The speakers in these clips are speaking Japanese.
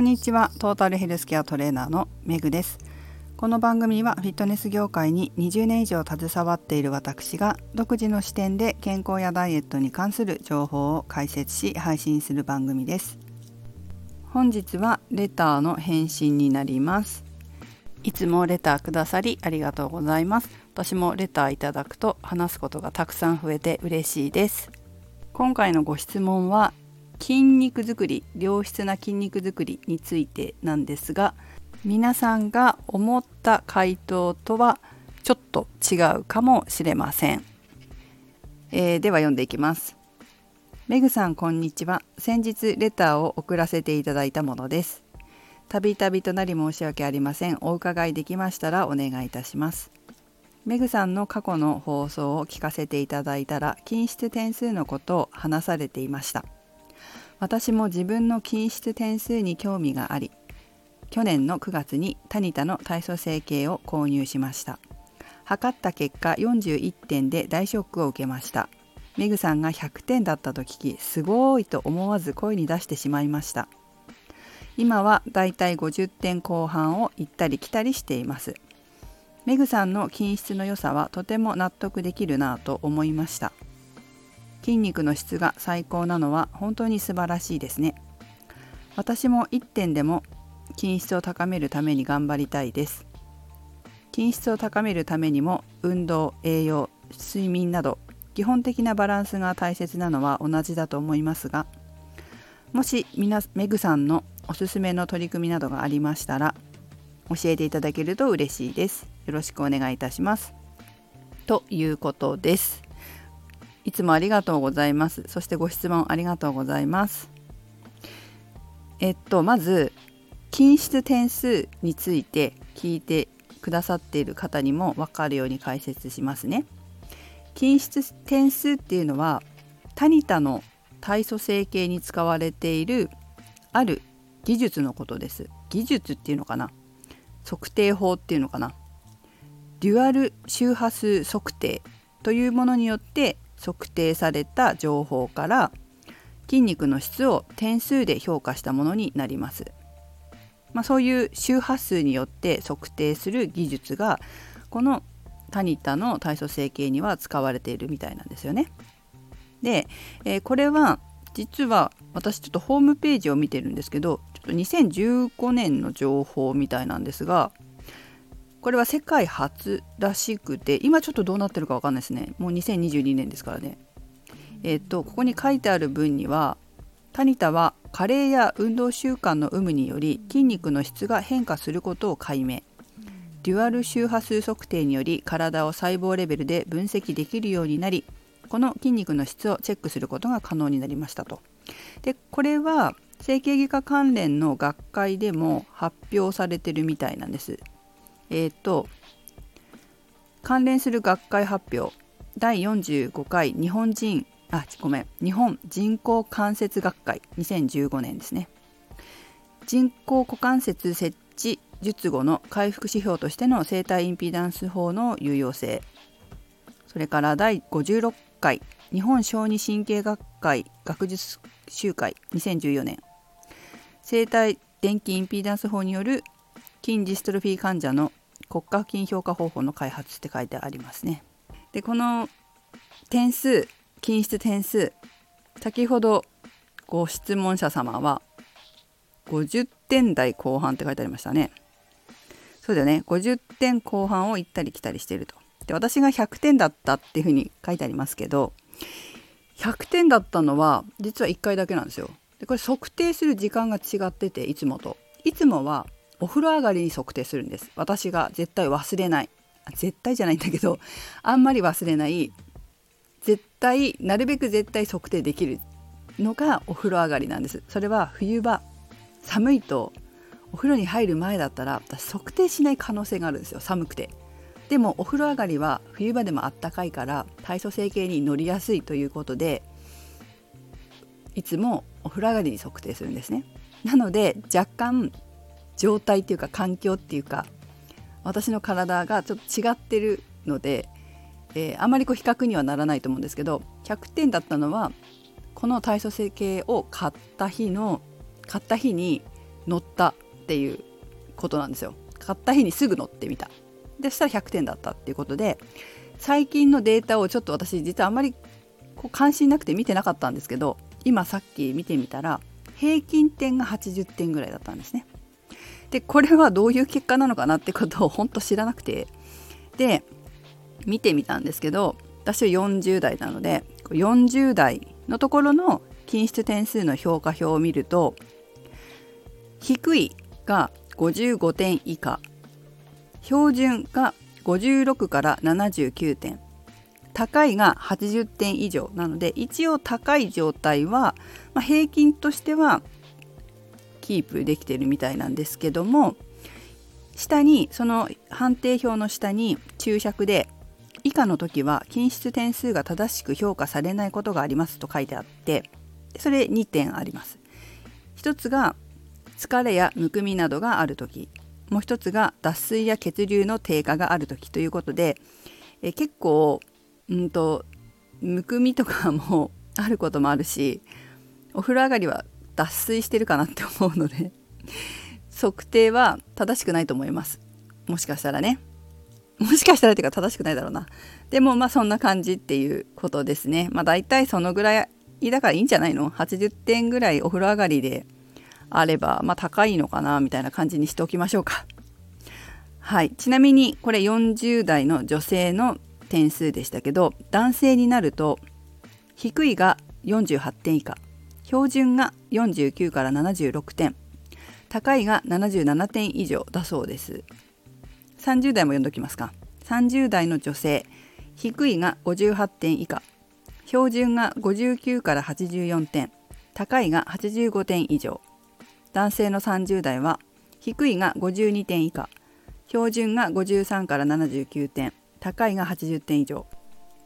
こんにちは。トータルヘルスケアトレーナーのメグです。この番組はフィットネス業界に20年以上携わっている私が独自の視点で健康やダイエットに関する情報を解説し配信する番組です。本日はレターの返信になります。いつもレターくださりありがとうございます。私もレターいただくと話すことがたくさん増えて嬉しいです。今回のご質問は筋肉づくり良質な筋肉づくりについてなんですが皆さんが思った回答とはちょっと違うかもしれません、えー、では読んでいきます。メグさんこんにちは。先日レターを送らせていただいたものです。たびたびとなり申し訳ありません。お伺いできましたらお願いいたします。メグさんの過去の放送を聞かせていただいたら均質点数のことを話されていました。私も自分の均質点数に興味があり去年の9月にタニタの体組成計を購入しました。測った結果41点で大ショックを受けました。メグさんが100点だったと聞きすごいと思わず声に出してしまいました。今はだいたい50点後半を行ったり来たりしています。メグさんの均質の良さはとても納得できるなと思いました。筋肉の質が最高なのは本当に素晴らしいですね。私も1点でも筋質を高めるために頑張りたいです。筋質を高めるためにも運動栄養睡眠など基本的なバランスが大切なのは同じだと思いますがもしみなメグさんのおすすめの取り組みなどがありましたら教えていただけると嬉しいです。よろしくお願いいたします。ということです。いつもありがとうございます。そしてご質問ありがとうございます。えっと、まず、均質点数について聞いてくださっている方にも分かるように解説しますね。均質点数っていうのは、タニタの体組成計に使われているある技術のことです。技術っていうのかな？測定法っていうのかな？デュアル周波数測定というものによって測定された情報から筋肉の質を点数で評価したものになります。まあ、そういう周波数によって測定する技術がこのタニタの体組成計には使われているみたいなんですよね。で、えー、これは実は私ちょっとホームページを見てるんですけどちょっと2015年の情報みたいなんですがこれは世界初らしくて今ちょっとどうなってるか分かんないですねもう2022年ですからねえっ、とここに書いてある文にはタニタは加齢や運動習慣の有無により筋肉の質が変化することを解明デュアル周波数測定により体を細胞レベルで分析できるようになりこの筋肉の質をチェックすることが可能になりましたと。でこれは整形外科関連の学会でも発表されてるみたいなんです。えっ、ー、と関連する学会発表第45回日本人あごめん日本人工関節学会2015年ですね。人工股関節設置術後の回復指標としての生体インピダンス法の有用性。それから第56回日本小児神経学会学術集会2014年。生体電気インピーダンス法による筋ジストロフィー患者の国家付近評価方法の開発って書いてありますね。でこの点数均質点数先ほどご質問者様は50点台後半って書いてありましたね。そうだよね50点後半を行ったり来たりしてると。で私が100点だったっていうふうに書いてありますけど100点だったのは実は1回だけなんですよ。でこれ測定する時間が違ってていつもと。いつもはお風呂上がりに測定するんです。私が絶対忘れない。絶対じゃないんだけどあんまり忘れない。絶対なるべく絶対測定できるのがお風呂上がりなんです。それは冬場寒いとお風呂に入る前だったら私測定しない可能性があるんですよ。寒くて。でもお風呂上がりは冬場でもあったかいから体組成計に乗りやすいということでいつもお風呂上がりに測定するんですね。なので若干状態っていうか環境っていうか私の体がちょっと違ってるので、えー、あまりこう比較にはならないと思うんですけど100点だったのはこの体組成計を買った日の買った日に乗ったっていうことなんですよ。買った日にすぐ乗ってみた。でそしたら100点だったっていうことで最近のデータをちょっと私実はあんまりこう関心なくて見てなかったんですけど今さっき見てみたら平均点が80点ぐらいだったんですね。でこれはどういう結果なのかなってことを本当知らなくて。で見てみたんですけど私は40代なので40代のところの均質点数の評価表を見ると低いが55点以下標準が56から79点高いが80点以上なので一応高い状態は、まあ、平均としてはキープできてるみたいなんですけども下にその判定表の下に注釈で以下の時は均質点数が正しく評価されないことがありますと書いてあってそれ2点あります。1つが疲れやむくみなどがある時もう1つが脱水や血流の低下がある時ということでえ結構うんとむくみとかもあることもあるしお風呂上がりは脱水してるかなって思うので測定は正しくないと思います。もしかしたらね。もしかしたらっていうか正しくないだろうな。でもまあそんな感じっていうことですね。まあ大体そのぐらいだからいいんじゃないの？80点ぐらいお風呂上がりであればまあ高いのかなみたいな感じにしておきましょうか。はい。ちなみにこれ40代の女性の点数でしたけど男性になると低いが48点以下。標準が49から76点高いが77点以上だそうです。30代も読んどきますか。30代の女性低いが58点以下標準が59から84点高いが85点以上。男性の30代は低いが52点以下標準が53から79点高いが80点以上。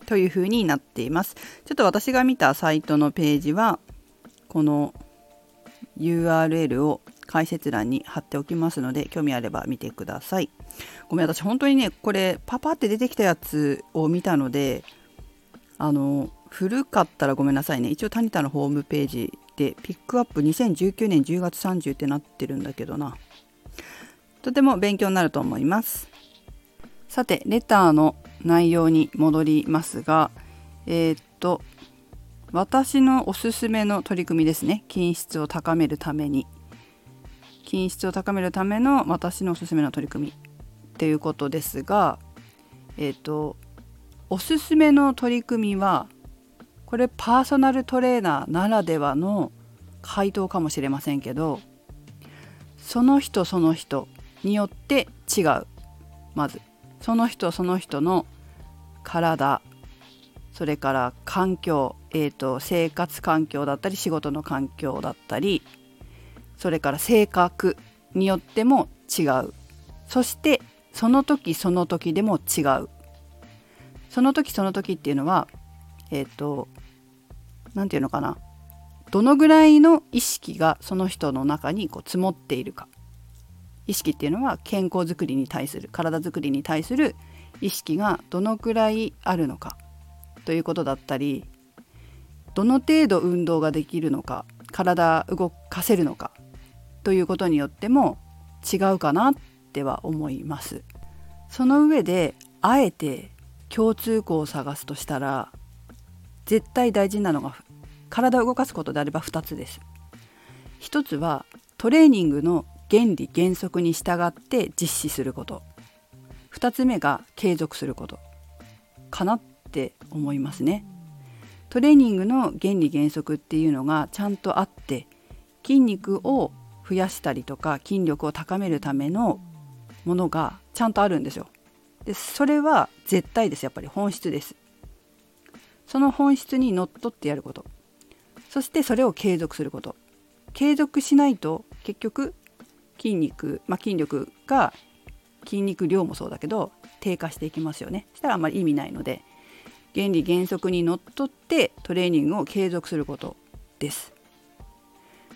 というふうになっています。ちょっと私が見たサイトのページはこの URL を解説欄に貼っておきますので興味あれば見てください。ごめん私本当にねこれパパって出てきたやつを見たのであの古かったらごめんなさいね。一応タニタのホームページでピックアップ2019年10月30ってなってるんだけどな。とても勉強になると思います。さてレターの内容に戻りますがえー、っと私のおすすめの取り組みですね。品質を高めるために。品質を高めるための私のおすすめの取り組みっていうことですがえっ、ー、とおすすめの取り組みはこれパーソナルトレーナーならではの回答かもしれませんけどその人その人によって違う。まずその人その人の体それから環境、えーと、生活環境だったり仕事の環境だったりそれから性格によっても違う。そしてその時その時でも違う。その時その時っていうのはえっ、ー、と何て言うのかな。どのぐらいの意識がその人の中にこう積もっているか。意識っていうのは健康づくりに対する体づくりに対する意識がどのくらいあるのかということだったりどの程度運動ができるのか体動かせるのかということによっても違うかなっては思います。その上であえて共通項を探すとしたら絶対大事なのが体を動かすことであれば2つです。1つはトレーニングの原理原則に従って実施すること2つ目が継続することかなって思いますね。トレーニングの原理原則っていうのがちゃんとあって筋肉を増やしたりとか筋力を高めるためのものがちゃんとあるんですよ。でそれは絶対です。やっぱり本質です。その本質にのっとってやること。そしてそれを継続すること。継続しないと結局筋肉、まあ、筋力が筋肉量もそうだけど低下していきますよね。したらあんまり意味ないので。原理原則にのっとってトレーニングを継続することです。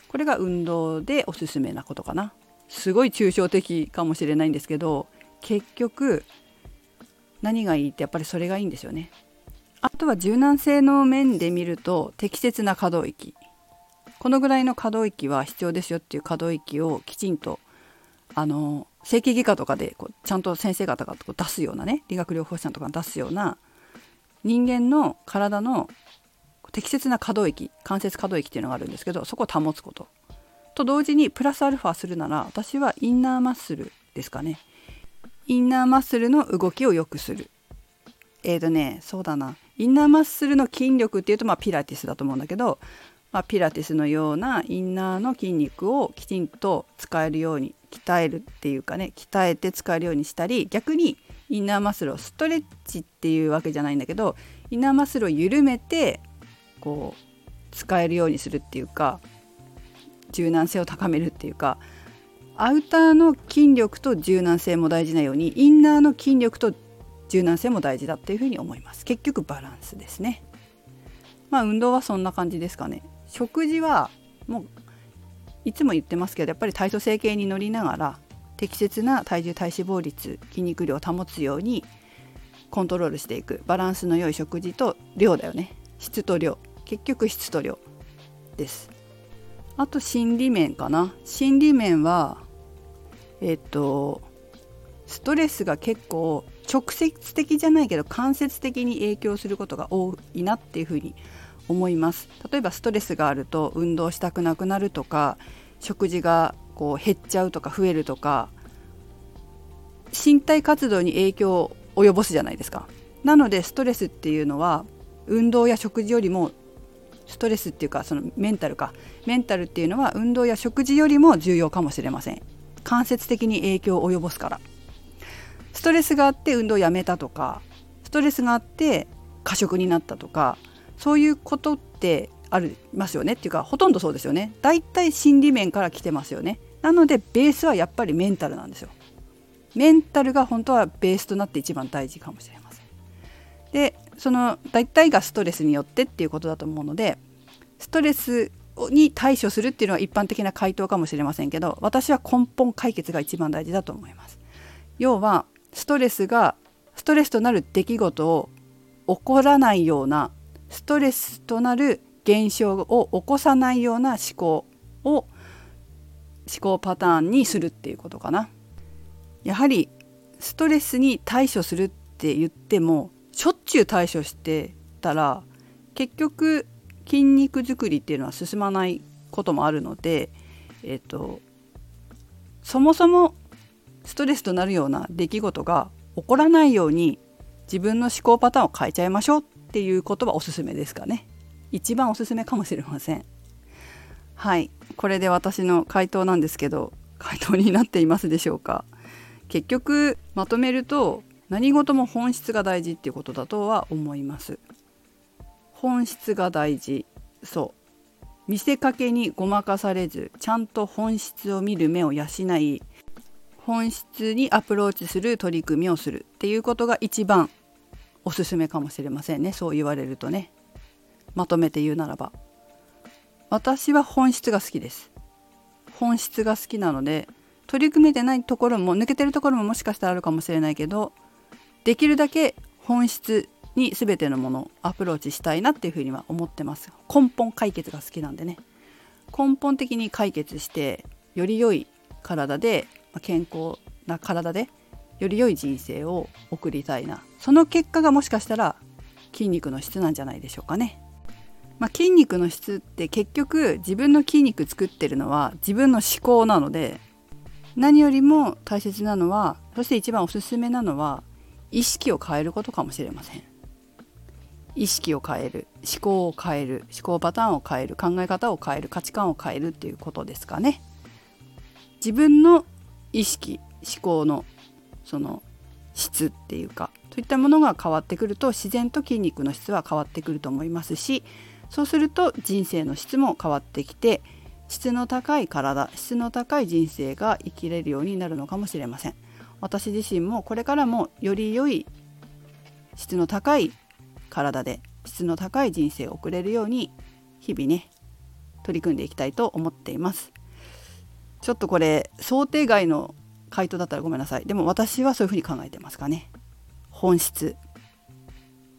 これが運動でおすすめなことかな。すごい抽象的かもしれないんですけど結局何がいいってやっぱりそれがいいんですよね。あとは柔軟性の面で見ると適切な可動域。このぐらいの可動域は必要ですよっていう可動域をきちんとあの整形外科とかでこうちゃんと先生方がこう出すようなね理学療法士さんとかが出すような人間の体の適切な可動域関節可動域っていうのがあるんですけどそこを保つこと。と同時にプラスアルファするなら私はインナーマッスルですかね。インナーマッスルの動きを良くする。えーとねそうだな。インナーマッスルの筋力っていうとまあピラティスだと思うんだけど、まあ、ピラティスのようなインナーの筋肉をきちんと使えるように鍛えるっていうかね鍛えて使えるようにしたり逆にインナーマッスルをストレッチっていうわけじゃないんだけどインナーマッスルを緩めてこう使えるようにするっていうか柔軟性を高めるっていうかアウターの筋力と柔軟性も大事なようにインナーの筋力と柔軟性も大事だっていうふうに思います。結局バランスですね。まあ運動はそんな感じですかね。食事はもういつも言ってますけどやっぱり体組成計に乗りながら適切な体重体脂肪率筋肉量を保つようにコントロールしていく。バランスの良い食事と量だよね。質と量。結局質と量です。あと心理面かな。心理面はえっとストレスが結構直接的じゃないけど間接的に影響することが多いなっていうふうに思います。例えばストレスがあると運動したくなくなるとか食事がこう減っちゃうとか増えるとか身体活動に影響を及ぼすじゃないですか。なのでストレスっていうのは運動や食事よりもストレスっていうかそのメンタルか。メンタルっていうのは運動や食事よりも重要かもしれません。間接的に影響を及ぼすから。ストレスがあって運動をやめたとかストレスがあって過食になったとかそういうことってありますよね。っていうかほとんどそうですよね。だいたい心理面から来てますよね。なのでベースはやっぱりメンタルなんですよ。メンタルが本当はベースとなって一番大事かもしれません。でその大体がストレスによってっていうことだと思うのでストレスに対処するっていうのは一般的な回答かもしれませんけど私は根本解決が一番大事だと思います。要はストレスがストレスとなる出来事を起こらないようなストレスとなる現象を起こさないような思考を思考パターンにするっていうことかな。やはりストレスに対処するって言ってもしょっちゅう対処してたら結局筋肉作りっていうのは進まないこともあるので、えっと、そもそもストレスとなるような出来事が起こらないように自分の思考パターンを変えちゃいましょうっていうことはおすすめですかね。一番おすすめかもしれません。はい。これで私の回答なんですけど回答になっていますでしょうか？結局まとめると何事も本質が大事っていうことだとは思います。本質が大事。そう。見せかけにごまかされずちゃんと本質を見る目を養い本質にアプローチする取り組みをするっていうことが一番おすすめかもしれませんね。そう言われるとね。まとめて言うならば。私は本質が好きです。本質が好きなので取り組めてないところも抜けてるところももしかしたらあるかもしれないけどできるだけ本質に全てのものをアプローチしたいなっていうふうには思ってます根本解決が好きなんでね。根本的に解決してより良い体で健康な体でより良い人生を送りたいな。その結果がもしかしたら筋肉の質なんじゃないでしょうかね。まあ、筋肉の質って結局自分の筋肉作ってるのは自分の思考なので何よりも大切なのはそして一番おすすめなのは意識を変えることかもしれません。意識を変える思考を変える思考パターンを変える考え方を変える価値観を変えるっていうことですかね。自分の意識思考のその質っていうかといったものが変わってくると自然と筋肉の質は変わってくると思いますしそうすると人生の質も変わってきて質の高い体質の高い人生が生きれるようになるのかもしれません。私自身もこれからもより良い質の高い体で質の高い人生を送れるように日々ね取り組んでいきたいと思っています。ちょっとこれ想定外の回答だったらごめんなさい。でも私はそういうふうに考えてますかね。本質。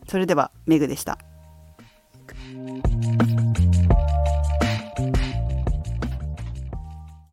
それではメグでした。thank you